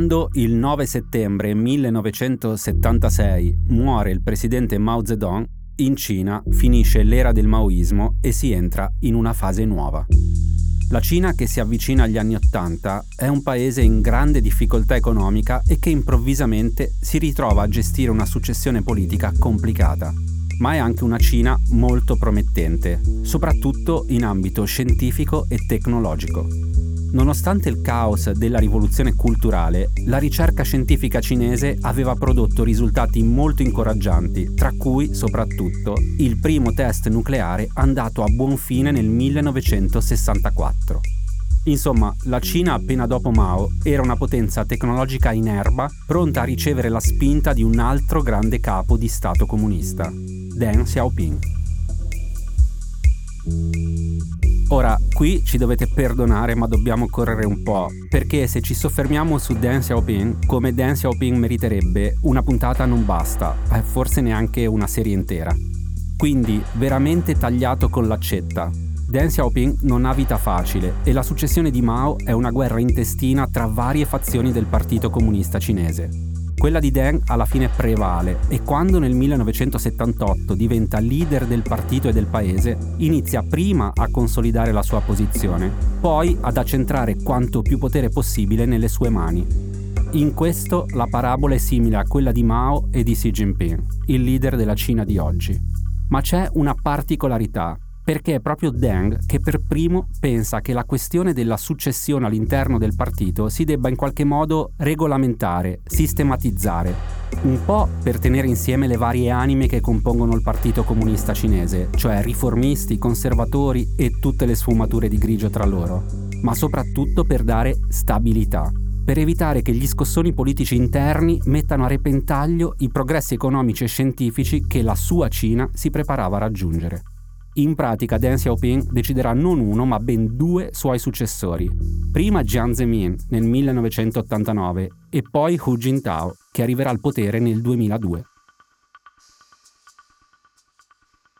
Quando il 9 settembre 1976 muore il presidente Mao Zedong, in Cina finisce l'era del maoismo e si entra in una fase nuova. La Cina che si avvicina agli anni Ottanta è un paese in grande difficoltà economica e che improvvisamente si ritrova a gestire una successione politica complicata, ma è anche una Cina molto promettente, soprattutto in ambito scientifico e tecnologico. Nonostante il caos della rivoluzione culturale, la ricerca scientifica cinese aveva prodotto risultati molto incoraggianti, tra cui soprattutto il primo test nucleare andato a buon fine nel 1964. Insomma, la Cina appena dopo Mao era una potenza tecnologica in erba, pronta a ricevere la spinta di un altro grande capo di Stato comunista, Deng Xiaoping. Ora, qui ci dovete perdonare, ma dobbiamo correre un po', perché se ci soffermiamo su Deng Xiaoping, come Deng Xiaoping meriterebbe, una puntata non basta, e forse neanche una serie intera. Quindi, veramente tagliato con l'accetta. Deng Xiaoping non ha vita facile e la successione di Mao è una guerra intestina tra varie fazioni del Partito Comunista Cinese. Quella di Deng alla fine prevale e quando nel 1978 diventa leader del partito e del paese, inizia prima a consolidare la sua posizione, poi ad accentrare quanto più potere possibile nelle sue mani. In questo la parabola è simile a quella di Mao e di Xi Jinping, il leader della Cina di oggi. Ma c'è una particolarità perché è proprio Deng che per primo pensa che la questione della successione all'interno del partito si debba in qualche modo regolamentare, sistematizzare, un po' per tenere insieme le varie anime che compongono il Partito Comunista Cinese, cioè riformisti, conservatori e tutte le sfumature di grigio tra loro, ma soprattutto per dare stabilità, per evitare che gli scossoni politici interni mettano a repentaglio i progressi economici e scientifici che la sua Cina si preparava a raggiungere. In pratica Deng Xiaoping deciderà non uno ma ben due suoi successori. Prima Jiang Zemin nel 1989 e poi Hu Jintao che arriverà al potere nel 2002.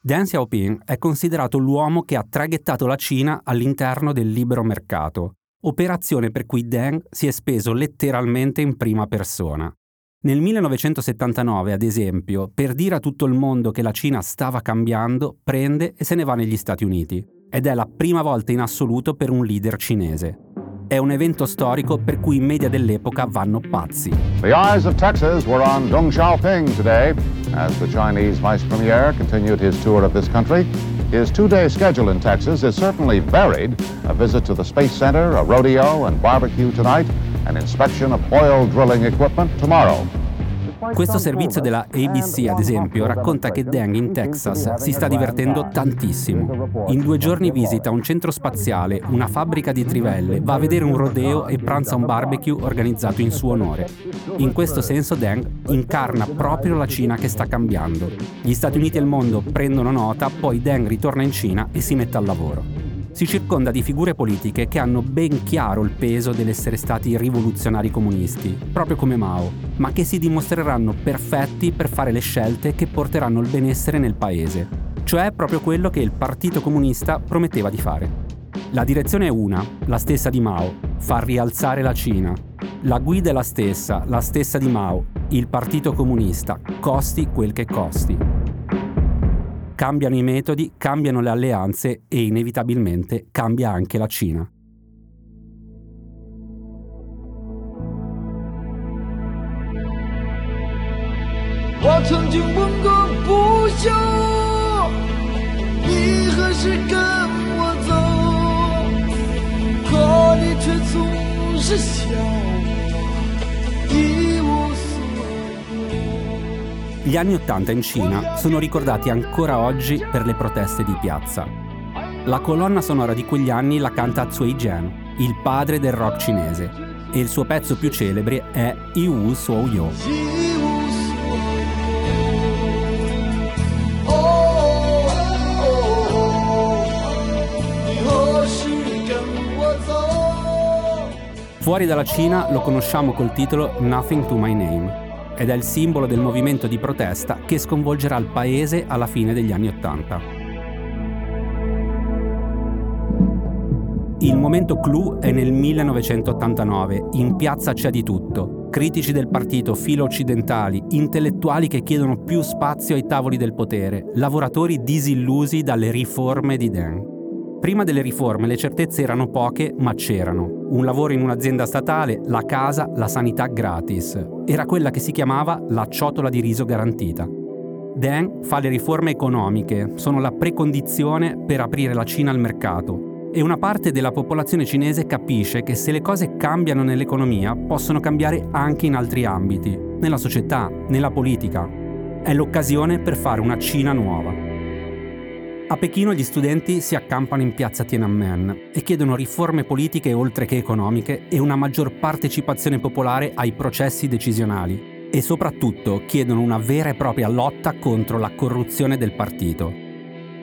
Deng Xiaoping è considerato l'uomo che ha traghettato la Cina all'interno del libero mercato, operazione per cui Deng si è speso letteralmente in prima persona. Nel 1979, ad esempio, per dire a tutto il mondo che la Cina stava cambiando, prende e se ne va negli Stati Uniti. Ed è la prima volta in assoluto per un leader cinese. È un evento storico per cui i media dell'epoca vanno pazzi. The eyes of Texas were on Deng Xiaoping today as the Chinese vice premier continued his tour of this country. His two-day schedule in Texas is certainly varied. A visit to the Space Center, a rodeo and barbecue tonight, an inspection of oil drilling equipment tomorrow. Questo servizio della ABC, ad esempio, racconta che Deng in Texas si sta divertendo tantissimo. In due giorni visita un centro spaziale, una fabbrica di trivelle, va a vedere un rodeo e pranza un barbecue organizzato in suo onore. In questo senso Deng incarna proprio la Cina che sta cambiando. Gli Stati Uniti e il mondo prendono nota, poi Deng ritorna in Cina e si mette al lavoro si circonda di figure politiche che hanno ben chiaro il peso dell'essere stati rivoluzionari comunisti, proprio come Mao, ma che si dimostreranno perfetti per fare le scelte che porteranno il benessere nel paese, cioè proprio quello che il Partito Comunista prometteva di fare. La direzione è una, la stessa di Mao, far rialzare la Cina. La guida è la stessa, la stessa di Mao, il Partito Comunista, costi quel che costi cambiano i metodi, cambiano le alleanze e inevitabilmente cambia anche la Cina. Io gli anni Ottanta in Cina sono ricordati ancora oggi per le proteste di piazza. La colonna sonora di quegli anni la canta Zui Jian, il padre del rock cinese, e il suo pezzo più celebre è I Wu Suo Yo. Fuori dalla Cina lo conosciamo col titolo Nothing to My Name ed è il simbolo del movimento di protesta che sconvolgerà il paese alla fine degli anni Ottanta. Il momento clou è nel 1989, in piazza c'è di tutto. Critici del partito, filo occidentali, intellettuali che chiedono più spazio ai tavoli del potere, lavoratori disillusi dalle riforme di Deng. Prima delle riforme le certezze erano poche, ma c'erano. Un lavoro in un'azienda statale, la casa, la sanità gratis. Era quella che si chiamava la ciotola di riso garantita. Deng fa le riforme economiche, sono la precondizione per aprire la Cina al mercato. E una parte della popolazione cinese capisce che se le cose cambiano nell'economia, possono cambiare anche in altri ambiti, nella società, nella politica. È l'occasione per fare una Cina nuova. A Pechino gli studenti si accampano in piazza Tiananmen e chiedono riforme politiche oltre che economiche e una maggior partecipazione popolare ai processi decisionali e soprattutto chiedono una vera e propria lotta contro la corruzione del partito.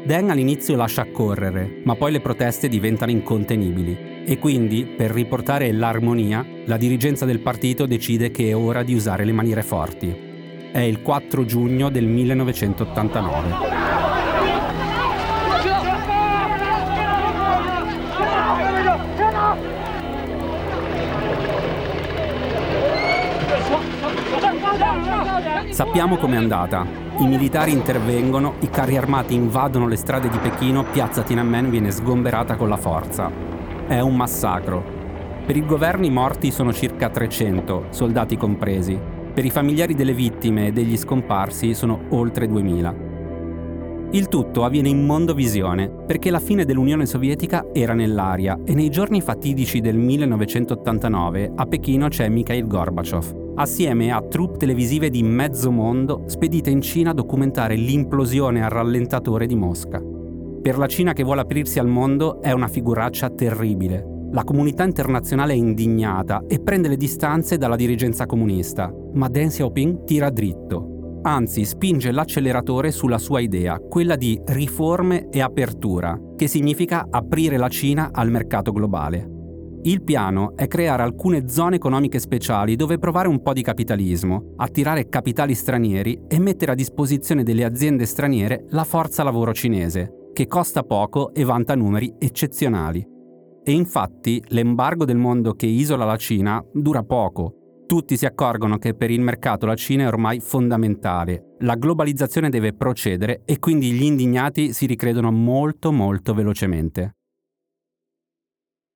Deng all'inizio lascia correre, ma poi le proteste diventano incontenibili e quindi, per riportare l'armonia, la dirigenza del partito decide che è ora di usare le maniere forti. È il 4 giugno del 1989. Sappiamo com'è andata. I militari intervengono, i carri armati invadono le strade di Pechino, piazza Tiananmen viene sgomberata con la forza. È un massacro. Per il governo i morti sono circa 300, soldati compresi. Per i familiari delle vittime e degli scomparsi sono oltre 2000. Il tutto avviene in mondovisione perché la fine dell'Unione Sovietica era nell'aria e nei giorni fatidici del 1989 a Pechino c'è Mikhail Gorbachev assieme a troupe televisive di mezzo mondo spedite in Cina a documentare l'implosione a rallentatore di Mosca. Per la Cina che vuole aprirsi al mondo è una figuraccia terribile. La comunità internazionale è indignata e prende le distanze dalla dirigenza comunista, ma Deng Xiaoping tira dritto. Anzi, spinge l'acceleratore sulla sua idea, quella di riforme e apertura, che significa aprire la Cina al mercato globale. Il piano è creare alcune zone economiche speciali dove provare un po' di capitalismo, attirare capitali stranieri e mettere a disposizione delle aziende straniere la forza lavoro cinese, che costa poco e vanta numeri eccezionali. E infatti l'embargo del mondo che isola la Cina dura poco. Tutti si accorgono che per il mercato la Cina è ormai fondamentale, la globalizzazione deve procedere e quindi gli indignati si ricredono molto molto velocemente.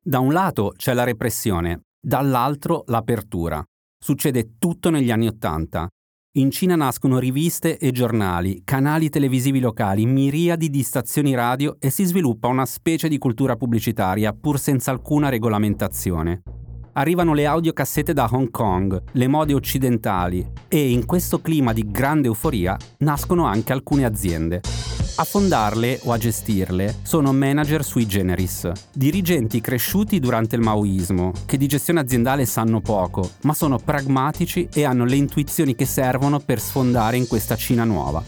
Da un lato c'è la repressione, dall'altro l'apertura. Succede tutto negli anni Ottanta. In Cina nascono riviste e giornali, canali televisivi locali, miriadi di stazioni radio e si sviluppa una specie di cultura pubblicitaria pur senza alcuna regolamentazione. Arrivano le audiocassette da Hong Kong, le mode occidentali e in questo clima di grande euforia nascono anche alcune aziende. A fondarle o a gestirle sono manager sui generis, dirigenti cresciuti durante il maoismo, che di gestione aziendale sanno poco, ma sono pragmatici e hanno le intuizioni che servono per sfondare in questa Cina nuova.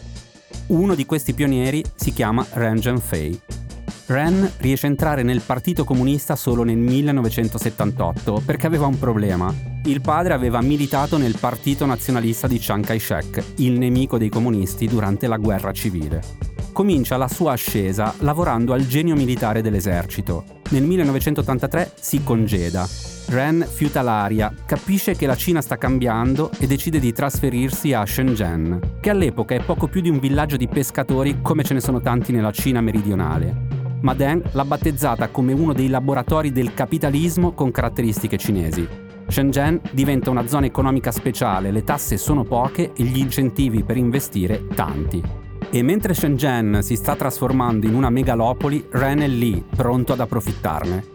Uno di questi pionieri si chiama Ren Zhengfei. Ren riesce a entrare nel Partito Comunista solo nel 1978 perché aveva un problema. Il padre aveva militato nel Partito Nazionalista di Chiang Kai-shek, il nemico dei comunisti durante la guerra civile comincia la sua ascesa lavorando al genio militare dell'esercito. Nel 1983 si congeda. Ren fiuta l'aria, capisce che la Cina sta cambiando e decide di trasferirsi a Shenzhen, che all'epoca è poco più di un villaggio di pescatori come ce ne sono tanti nella Cina meridionale. Ma Deng l'ha battezzata come uno dei laboratori del capitalismo con caratteristiche cinesi. Shenzhen diventa una zona economica speciale, le tasse sono poche e gli incentivi per investire tanti. E mentre Shenzhen si sta trasformando in una megalopoli, Ren è lì, pronto ad approfittarne.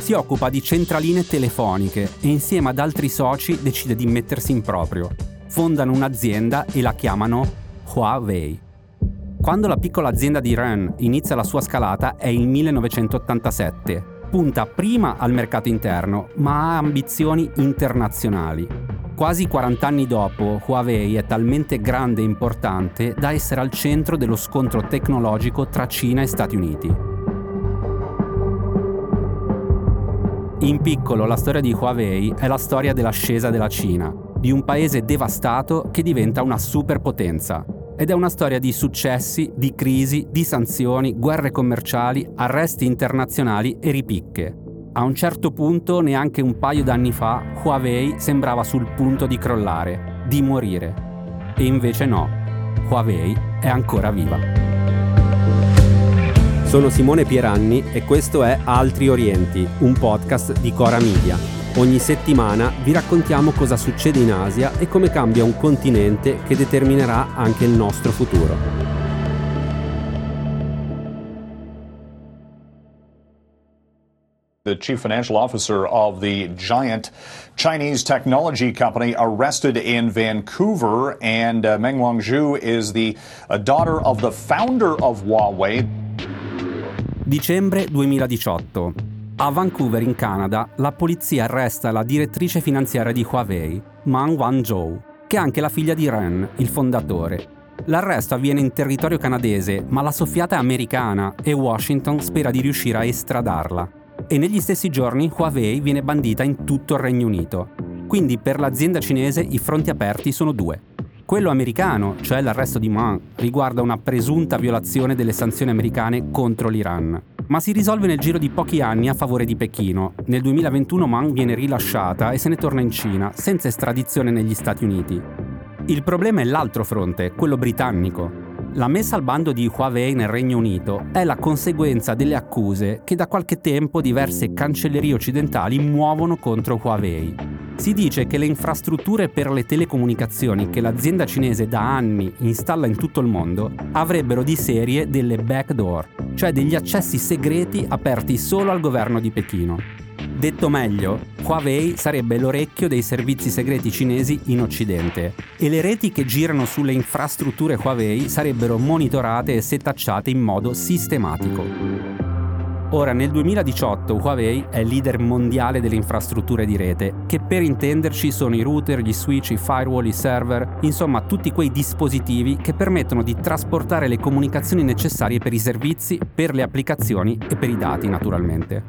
Si occupa di centraline telefoniche e insieme ad altri soci decide di mettersi in proprio. Fondano un'azienda e la chiamano Huawei. Quando la piccola azienda di Ren inizia la sua scalata è il 1987. Punta prima al mercato interno, ma ha ambizioni internazionali. Quasi 40 anni dopo, Huawei è talmente grande e importante da essere al centro dello scontro tecnologico tra Cina e Stati Uniti. In piccolo, la storia di Huawei è la storia dell'ascesa della Cina, di un paese devastato che diventa una superpotenza. Ed è una storia di successi, di crisi, di sanzioni, guerre commerciali, arresti internazionali e ripicche. A un certo punto, neanche un paio d'anni fa, Huawei sembrava sul punto di crollare, di morire. E invece no, Huawei è ancora viva. Sono Simone Pieranni e questo è Altri Orienti, un podcast di Cora Media. Ogni settimana vi raccontiamo cosa succede in Asia e come cambia un continente che determinerà anche il nostro futuro. The chief financial officer of the giant Chinese technology company arrested in Vancouver. And uh, Meng Wanzhou is the uh, daughter of the founder of Huawei. Dicembre 2018. A Vancouver, in Canada, la polizia arresta la direttrice finanziaria di Huawei, Meng Wanzhou, che è anche la figlia di Ren, il fondatore. L'arresto avviene in territorio canadese, ma la soffiata è americana e Washington spera di riuscire a estradarla e negli stessi giorni Huawei viene bandita in tutto il Regno Unito. Quindi per l'azienda cinese i fronti aperti sono due. Quello americano, cioè l'arresto di Ma, riguarda una presunta violazione delle sanzioni americane contro l'Iran, ma si risolve nel giro di pochi anni a favore di Pechino. Nel 2021 Man viene rilasciata e se ne torna in Cina, senza estradizione negli Stati Uniti. Il problema è l'altro fronte, quello britannico. La messa al bando di Huawei nel Regno Unito è la conseguenza delle accuse che da qualche tempo diverse cancellerie occidentali muovono contro Huawei. Si dice che le infrastrutture per le telecomunicazioni che l'azienda cinese da anni installa in tutto il mondo avrebbero di serie delle backdoor, cioè degli accessi segreti aperti solo al governo di Pechino. Detto meglio, Huawei sarebbe l'orecchio dei servizi segreti cinesi in Occidente e le reti che girano sulle infrastrutture Huawei sarebbero monitorate e setacciate in modo sistematico. Ora, nel 2018 Huawei è leader mondiale delle infrastrutture di rete, che per intenderci sono i router, gli switch, i firewall, i server, insomma tutti quei dispositivi che permettono di trasportare le comunicazioni necessarie per i servizi, per le applicazioni e per i dati naturalmente.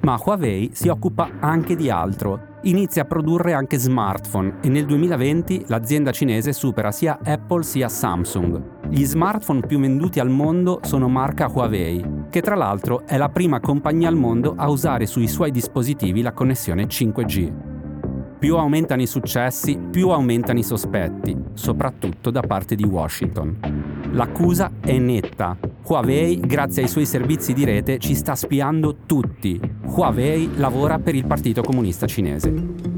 Ma Huawei si occupa anche di altro. Inizia a produrre anche smartphone e nel 2020 l'azienda cinese supera sia Apple sia Samsung. Gli smartphone più venduti al mondo sono marca Huawei, che tra l'altro è la prima compagnia al mondo a usare sui suoi dispositivi la connessione 5G. Più aumentano i successi, più aumentano i sospetti, soprattutto da parte di Washington. L'accusa è netta. Huawei, grazie ai suoi servizi di rete, ci sta spiando tutti. Huawei lavora per il Partito Comunista Cinese.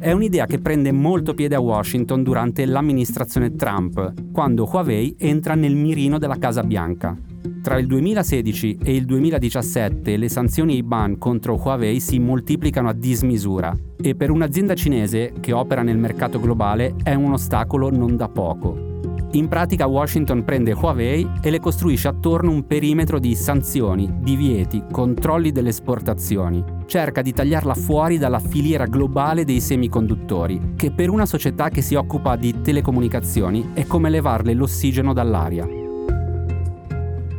È un'idea che prende molto piede a Washington durante l'amministrazione Trump, quando Huawei entra nel mirino della Casa Bianca. Tra il 2016 e il 2017 le sanzioni e i ban contro Huawei si moltiplicano a dismisura e per un'azienda cinese che opera nel mercato globale è un ostacolo non da poco. In pratica Washington prende Huawei e le costruisce attorno un perimetro di sanzioni, divieti, controlli delle esportazioni. Cerca di tagliarla fuori dalla filiera globale dei semiconduttori, che per una società che si occupa di telecomunicazioni è come levarle l'ossigeno dall'aria.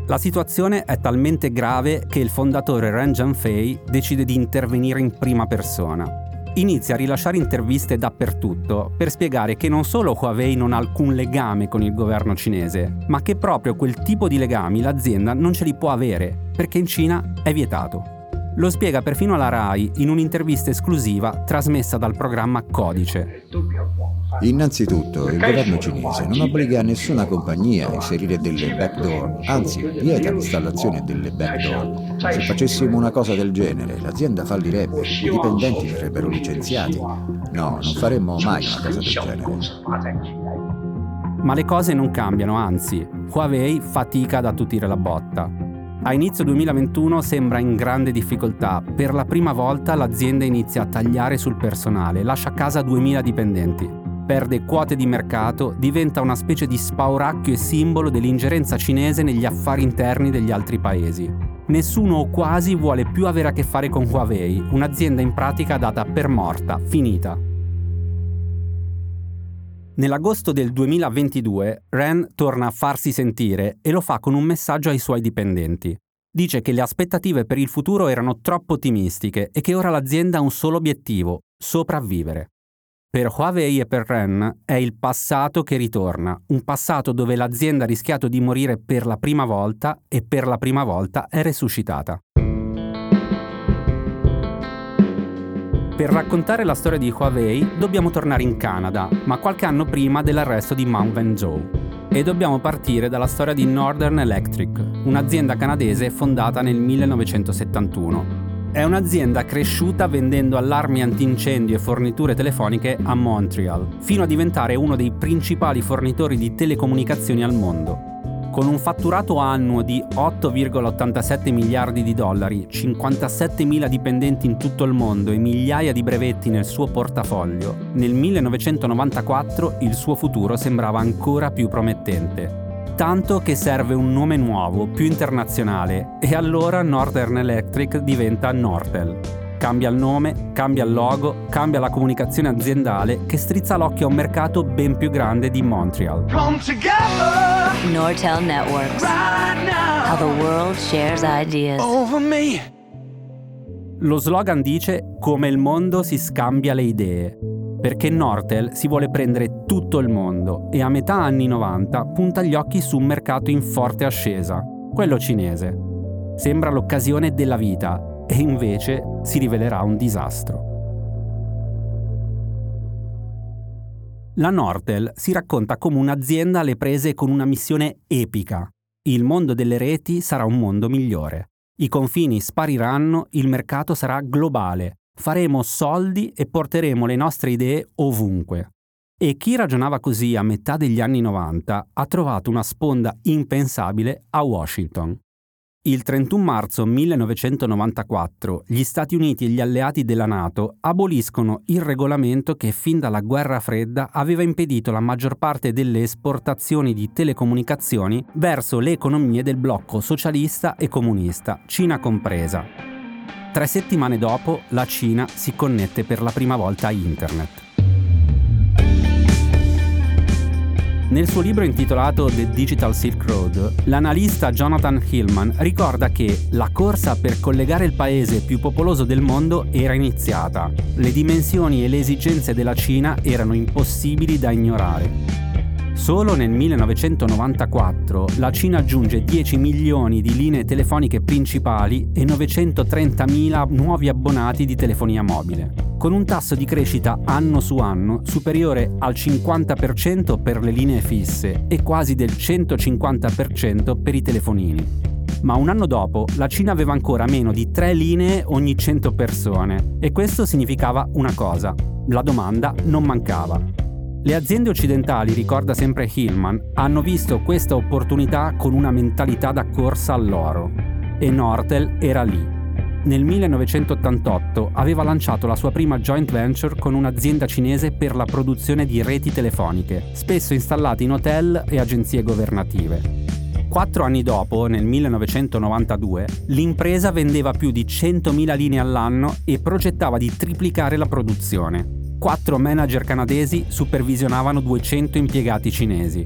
La situazione è talmente grave che il fondatore Ren Jianfei decide di intervenire in prima persona. Inizia a rilasciare interviste dappertutto per spiegare che non solo Huawei non ha alcun legame con il governo cinese, ma che proprio quel tipo di legami l'azienda non ce li può avere, perché in Cina è vietato. Lo spiega perfino alla RAI in un'intervista esclusiva trasmessa dal programma Codice. Innanzitutto, il governo cinese non obbliga nessuna compagnia a inserire delle backdoor, anzi vieta l'installazione delle backdoor. Se facessimo una cosa del genere, l'azienda fallirebbe, i dipendenti verrebbero licenziati. No, non faremmo mai una cosa del genere. Ma le cose non cambiano, anzi, Huawei fatica ad attutire la botta. A inizio 2021 sembra in grande difficoltà. Per la prima volta l'azienda inizia a tagliare sul personale, lascia a casa 2000 dipendenti perde quote di mercato, diventa una specie di spauracchio e simbolo dell'ingerenza cinese negli affari interni degli altri paesi. Nessuno o quasi vuole più avere a che fare con Huawei, un'azienda in pratica data per morta, finita. Nell'agosto del 2022 Ren torna a farsi sentire e lo fa con un messaggio ai suoi dipendenti. Dice che le aspettative per il futuro erano troppo ottimistiche e che ora l'azienda ha un solo obiettivo, sopravvivere. Per Huawei e per Ren è il passato che ritorna, un passato dove l'azienda ha rischiato di morire per la prima volta e per la prima volta è resuscitata. Per raccontare la storia di Huawei dobbiamo tornare in Canada, ma qualche anno prima dell'arresto di Mount Wenzhou. E dobbiamo partire dalla storia di Northern Electric, un'azienda canadese fondata nel 1971. È un'azienda cresciuta vendendo allarmi antincendio e forniture telefoniche a Montreal, fino a diventare uno dei principali fornitori di telecomunicazioni al mondo. Con un fatturato annuo di 8,87 miliardi di dollari, 57 mila dipendenti in tutto il mondo e migliaia di brevetti nel suo portafoglio, nel 1994 il suo futuro sembrava ancora più promettente. Tanto che serve un nome nuovo, più internazionale, e allora Northern Electric diventa Nortel cambia il nome, cambia il logo, cambia la comunicazione aziendale che strizza l'occhio a un mercato ben più grande di Montreal. Nortel Networks. How the world shares ideas. Over me. Lo slogan dice come il mondo si scambia le idee. Perché Nortel si vuole prendere tutto il mondo e a metà anni 90 punta gli occhi su un mercato in forte ascesa, quello cinese. Sembra l'occasione della vita e invece si rivelerà un disastro. La Nortel si racconta come un'azienda alle prese con una missione epica. Il mondo delle reti sarà un mondo migliore. I confini spariranno, il mercato sarà globale. Faremo soldi e porteremo le nostre idee ovunque. E chi ragionava così a metà degli anni 90 ha trovato una sponda impensabile a Washington. Il 31 marzo 1994 gli Stati Uniti e gli alleati della Nato aboliscono il regolamento che fin dalla guerra fredda aveva impedito la maggior parte delle esportazioni di telecomunicazioni verso le economie del blocco socialista e comunista, Cina compresa. Tre settimane dopo la Cina si connette per la prima volta a Internet. Nel suo libro intitolato The Digital Silk Road, l'analista Jonathan Hillman ricorda che la corsa per collegare il paese più popoloso del mondo era iniziata. Le dimensioni e le esigenze della Cina erano impossibili da ignorare. Solo nel 1994 la Cina aggiunge 10 milioni di linee telefoniche principali e 930.000 nuovi abbonati di telefonia mobile, con un tasso di crescita anno su anno superiore al 50% per le linee fisse e quasi del 150% per i telefonini. Ma un anno dopo la Cina aveva ancora meno di 3 linee ogni 100 persone e questo significava una cosa, la domanda non mancava. Le aziende occidentali, ricorda sempre Hillman, hanno visto questa opportunità con una mentalità da corsa all'oro. E Nortel era lì. Nel 1988 aveva lanciato la sua prima joint venture con un'azienda cinese per la produzione di reti telefoniche, spesso installate in hotel e agenzie governative. Quattro anni dopo, nel 1992, l'impresa vendeva più di 100.000 linee all'anno e progettava di triplicare la produzione quattro manager canadesi supervisionavano 200 impiegati cinesi.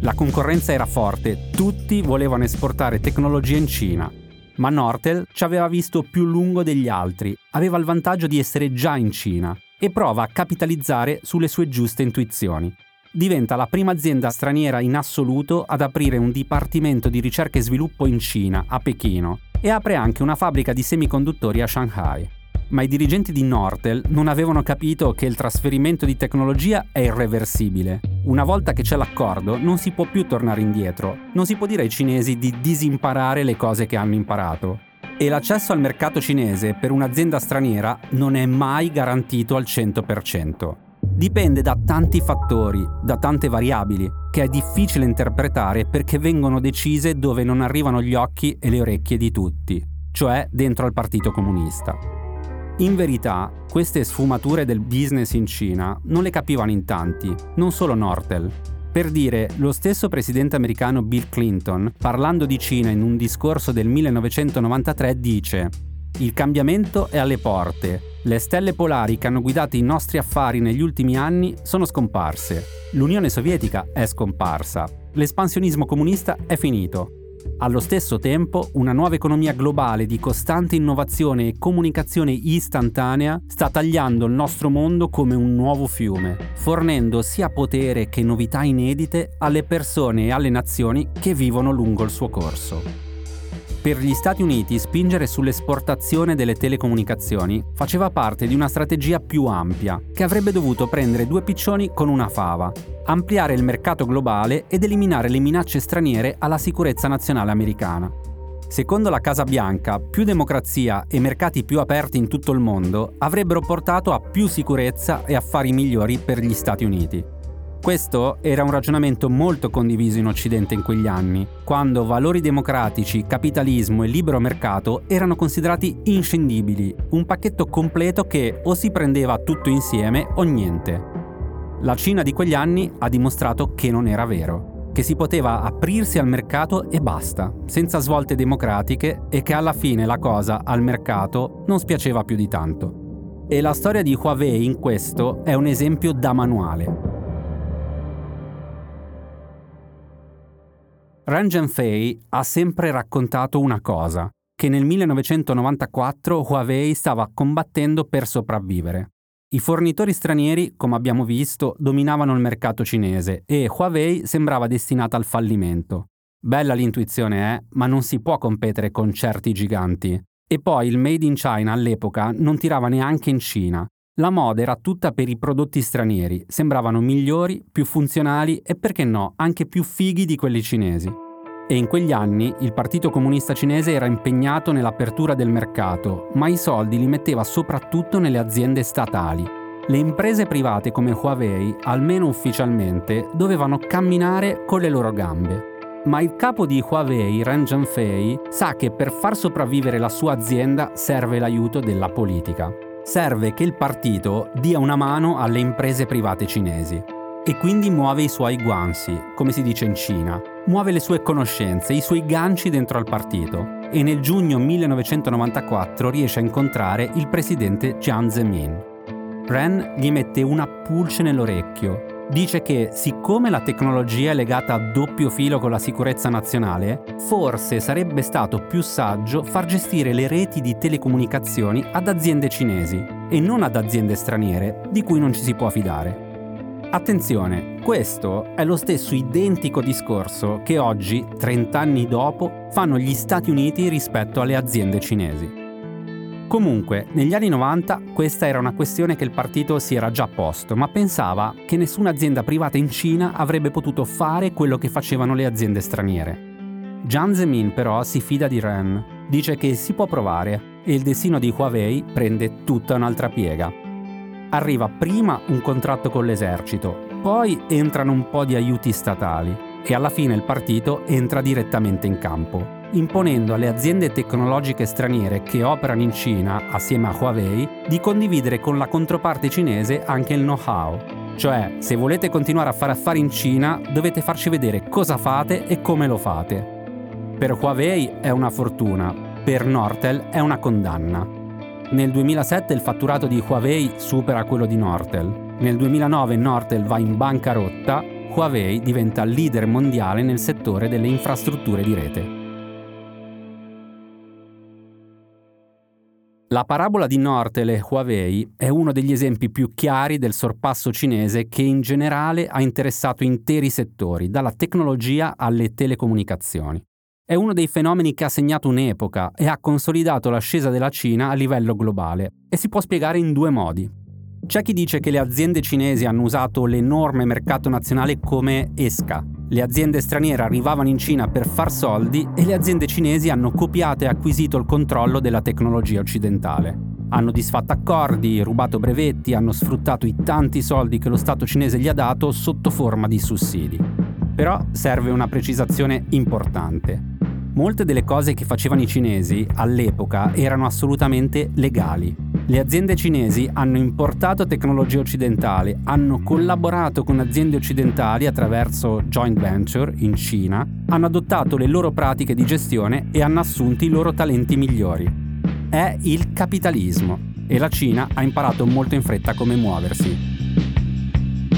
La concorrenza era forte, tutti volevano esportare tecnologia in Cina. Ma Nortel ci aveva visto più lungo degli altri, aveva il vantaggio di essere già in Cina e prova a capitalizzare sulle sue giuste intuizioni. Diventa la prima azienda straniera in assoluto ad aprire un dipartimento di ricerca e sviluppo in Cina, a Pechino, e apre anche una fabbrica di semiconduttori a Shanghai ma i dirigenti di Nortel non avevano capito che il trasferimento di tecnologia è irreversibile. Una volta che c'è l'accordo non si può più tornare indietro, non si può dire ai cinesi di disimparare le cose che hanno imparato. E l'accesso al mercato cinese per un'azienda straniera non è mai garantito al 100%. Dipende da tanti fattori, da tante variabili, che è difficile interpretare perché vengono decise dove non arrivano gli occhi e le orecchie di tutti, cioè dentro al Partito Comunista. In verità, queste sfumature del business in Cina non le capivano in tanti, non solo Nortel. Per dire, lo stesso presidente americano Bill Clinton, parlando di Cina in un discorso del 1993, dice Il cambiamento è alle porte. Le stelle polari che hanno guidato i nostri affari negli ultimi anni sono scomparse. L'Unione Sovietica è scomparsa. L'espansionismo comunista è finito. Allo stesso tempo, una nuova economia globale di costante innovazione e comunicazione istantanea sta tagliando il nostro mondo come un nuovo fiume, fornendo sia potere che novità inedite alle persone e alle nazioni che vivono lungo il suo corso. Per gli Stati Uniti spingere sull'esportazione delle telecomunicazioni faceva parte di una strategia più ampia, che avrebbe dovuto prendere due piccioni con una fava, ampliare il mercato globale ed eliminare le minacce straniere alla sicurezza nazionale americana. Secondo la Casa Bianca, più democrazia e mercati più aperti in tutto il mondo avrebbero portato a più sicurezza e affari migliori per gli Stati Uniti. Questo era un ragionamento molto condiviso in Occidente in quegli anni, quando valori democratici, capitalismo e libero mercato erano considerati inscindibili, un pacchetto completo che o si prendeva tutto insieme o niente. La Cina di quegli anni ha dimostrato che non era vero, che si poteva aprirsi al mercato e basta, senza svolte democratiche e che alla fine la cosa al mercato non spiaceva più di tanto. E la storia di Huawei in questo è un esempio da manuale. Ren Zhengfei ha sempre raccontato una cosa, che nel 1994 Huawei stava combattendo per sopravvivere. I fornitori stranieri, come abbiamo visto, dominavano il mercato cinese e Huawei sembrava destinata al fallimento. Bella l'intuizione, eh, ma non si può competere con certi giganti. E poi il Made in China all'epoca non tirava neanche in Cina. La moda era tutta per i prodotti stranieri, sembravano migliori, più funzionali e perché no, anche più fighi di quelli cinesi. E in quegli anni il Partito Comunista Cinese era impegnato nell'apertura del mercato, ma i soldi li metteva soprattutto nelle aziende statali. Le imprese private come Huawei, almeno ufficialmente, dovevano camminare con le loro gambe. Ma il capo di Huawei, Ren Zhengfei, sa che per far sopravvivere la sua azienda serve l'aiuto della politica serve che il partito dia una mano alle imprese private cinesi e quindi muove i suoi guansi, come si dice in Cina, muove le sue conoscenze, i suoi ganci dentro al partito e nel giugno 1994 riesce a incontrare il presidente Jiang Zemin. Ren gli mette una pulce nell'orecchio dice che siccome la tecnologia è legata a doppio filo con la sicurezza nazionale, forse sarebbe stato più saggio far gestire le reti di telecomunicazioni ad aziende cinesi e non ad aziende straniere di cui non ci si può fidare. Attenzione, questo è lo stesso identico discorso che oggi, 30 anni dopo, fanno gli Stati Uniti rispetto alle aziende cinesi. Comunque, negli anni 90 questa era una questione che il partito si era già posto, ma pensava che nessuna azienda privata in Cina avrebbe potuto fare quello che facevano le aziende straniere. Jiang Zemin però si fida di Ren, dice che si può provare e il destino di Huawei prende tutta un'altra piega. Arriva prima un contratto con l'esercito, poi entrano un po' di aiuti statali e alla fine il partito entra direttamente in campo imponendo alle aziende tecnologiche straniere che operano in Cina assieme a Huawei di condividere con la controparte cinese anche il know-how. Cioè, se volete continuare a fare affari in Cina, dovete farci vedere cosa fate e come lo fate. Per Huawei è una fortuna, per Nortel è una condanna. Nel 2007 il fatturato di Huawei supera quello di Nortel. Nel 2009 Nortel va in bancarotta, Huawei diventa leader mondiale nel settore delle infrastrutture di rete. La parabola di Nortel e Huawei è uno degli esempi più chiari del sorpasso cinese che in generale ha interessato interi settori, dalla tecnologia alle telecomunicazioni. È uno dei fenomeni che ha segnato un'epoca e ha consolidato l'ascesa della Cina a livello globale e si può spiegare in due modi. C'è chi dice che le aziende cinesi hanno usato l'enorme mercato nazionale come esca, le aziende straniere arrivavano in Cina per far soldi e le aziende cinesi hanno copiato e acquisito il controllo della tecnologia occidentale. Hanno disfatto accordi, rubato brevetti, hanno sfruttato i tanti soldi che lo Stato cinese gli ha dato sotto forma di sussidi. Però serve una precisazione importante. Molte delle cose che facevano i cinesi all'epoca erano assolutamente legali le aziende cinesi hanno importato tecnologia occidentale, hanno collaborato con aziende occidentali attraverso joint venture in Cina, hanno adottato le loro pratiche di gestione e hanno assunto i loro talenti migliori. È il capitalismo e la Cina ha imparato molto in fretta come muoversi.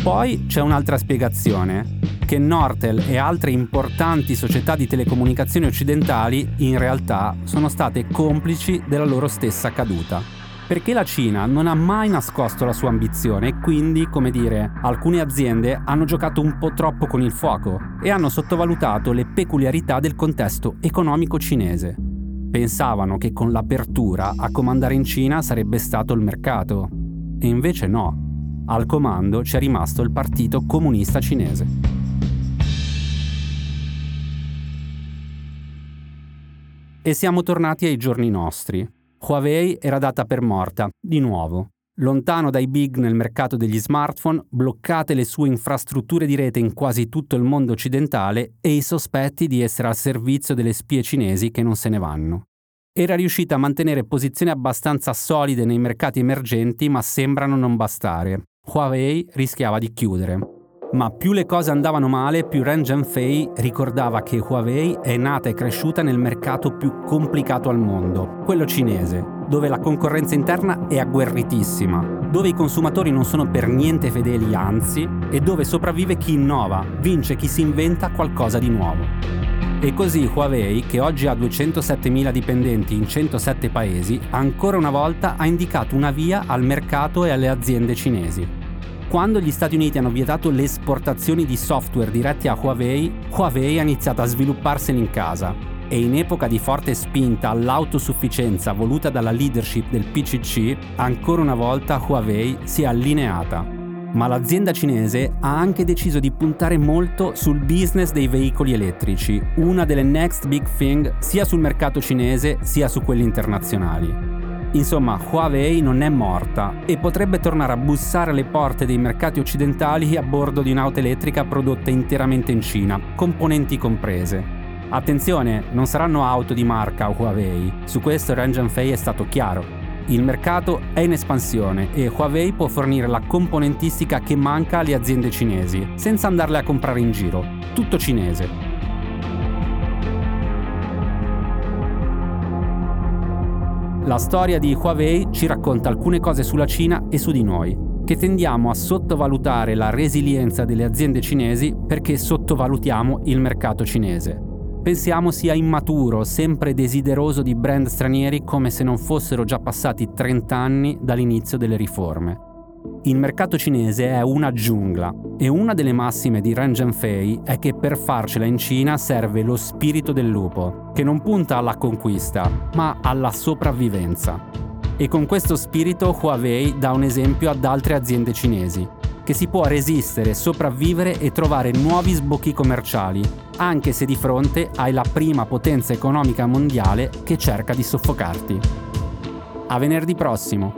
Poi c'è un'altra spiegazione, che Nortel e altre importanti società di telecomunicazioni occidentali in realtà sono state complici della loro stessa caduta perché la Cina non ha mai nascosto la sua ambizione e quindi, come dire, alcune aziende hanno giocato un po' troppo con il fuoco e hanno sottovalutato le peculiarità del contesto economico cinese. Pensavano che con l'apertura a comandare in Cina sarebbe stato il mercato. E invece no. Al comando c'è rimasto il Partito Comunista Cinese. E siamo tornati ai giorni nostri. Huawei era data per morta, di nuovo. Lontano dai big nel mercato degli smartphone, bloccate le sue infrastrutture di rete in quasi tutto il mondo occidentale e i sospetti di essere al servizio delle spie cinesi che non se ne vanno. Era riuscita a mantenere posizioni abbastanza solide nei mercati emergenti, ma sembrano non bastare. Huawei rischiava di chiudere. Ma più le cose andavano male, più Ren Zhengfei ricordava che Huawei è nata e cresciuta nel mercato più complicato al mondo, quello cinese, dove la concorrenza interna è agguerritissima, dove i consumatori non sono per niente fedeli, anzi, e dove sopravvive chi innova, vince chi si inventa qualcosa di nuovo. E così Huawei, che oggi ha 207.000 dipendenti in 107 paesi, ancora una volta ha indicato una via al mercato e alle aziende cinesi. Quando gli Stati Uniti hanno vietato le esportazioni di software diretti a Huawei, Huawei ha iniziato a svilupparsene in casa e in epoca di forte spinta all'autosufficienza voluta dalla leadership del PCC, ancora una volta Huawei si è allineata. Ma l'azienda cinese ha anche deciso di puntare molto sul business dei veicoli elettrici, una delle next big thing sia sul mercato cinese sia su quelli internazionali. Insomma, Huawei non è morta e potrebbe tornare a bussare alle porte dei mercati occidentali a bordo di un'auto elettrica prodotta interamente in Cina, componenti comprese. Attenzione, non saranno auto di marca Huawei, su questo Ren Zhengfei è stato chiaro. Il mercato è in espansione e Huawei può fornire la componentistica che manca alle aziende cinesi, senza andarle a comprare in giro. Tutto cinese. La storia di Huawei ci racconta alcune cose sulla Cina e su di noi, che tendiamo a sottovalutare la resilienza delle aziende cinesi perché sottovalutiamo il mercato cinese. Pensiamo sia immaturo, sempre desideroso di brand stranieri come se non fossero già passati 30 anni dall'inizio delle riforme. Il mercato cinese è una giungla e una delle massime di Ren Zhengfei è che per farcela in Cina serve lo spirito del lupo, che non punta alla conquista, ma alla sopravvivenza. E con questo spirito Huawei dà un esempio ad altre aziende cinesi, che si può resistere, sopravvivere e trovare nuovi sbocchi commerciali, anche se di fronte hai la prima potenza economica mondiale che cerca di soffocarti. A venerdì prossimo!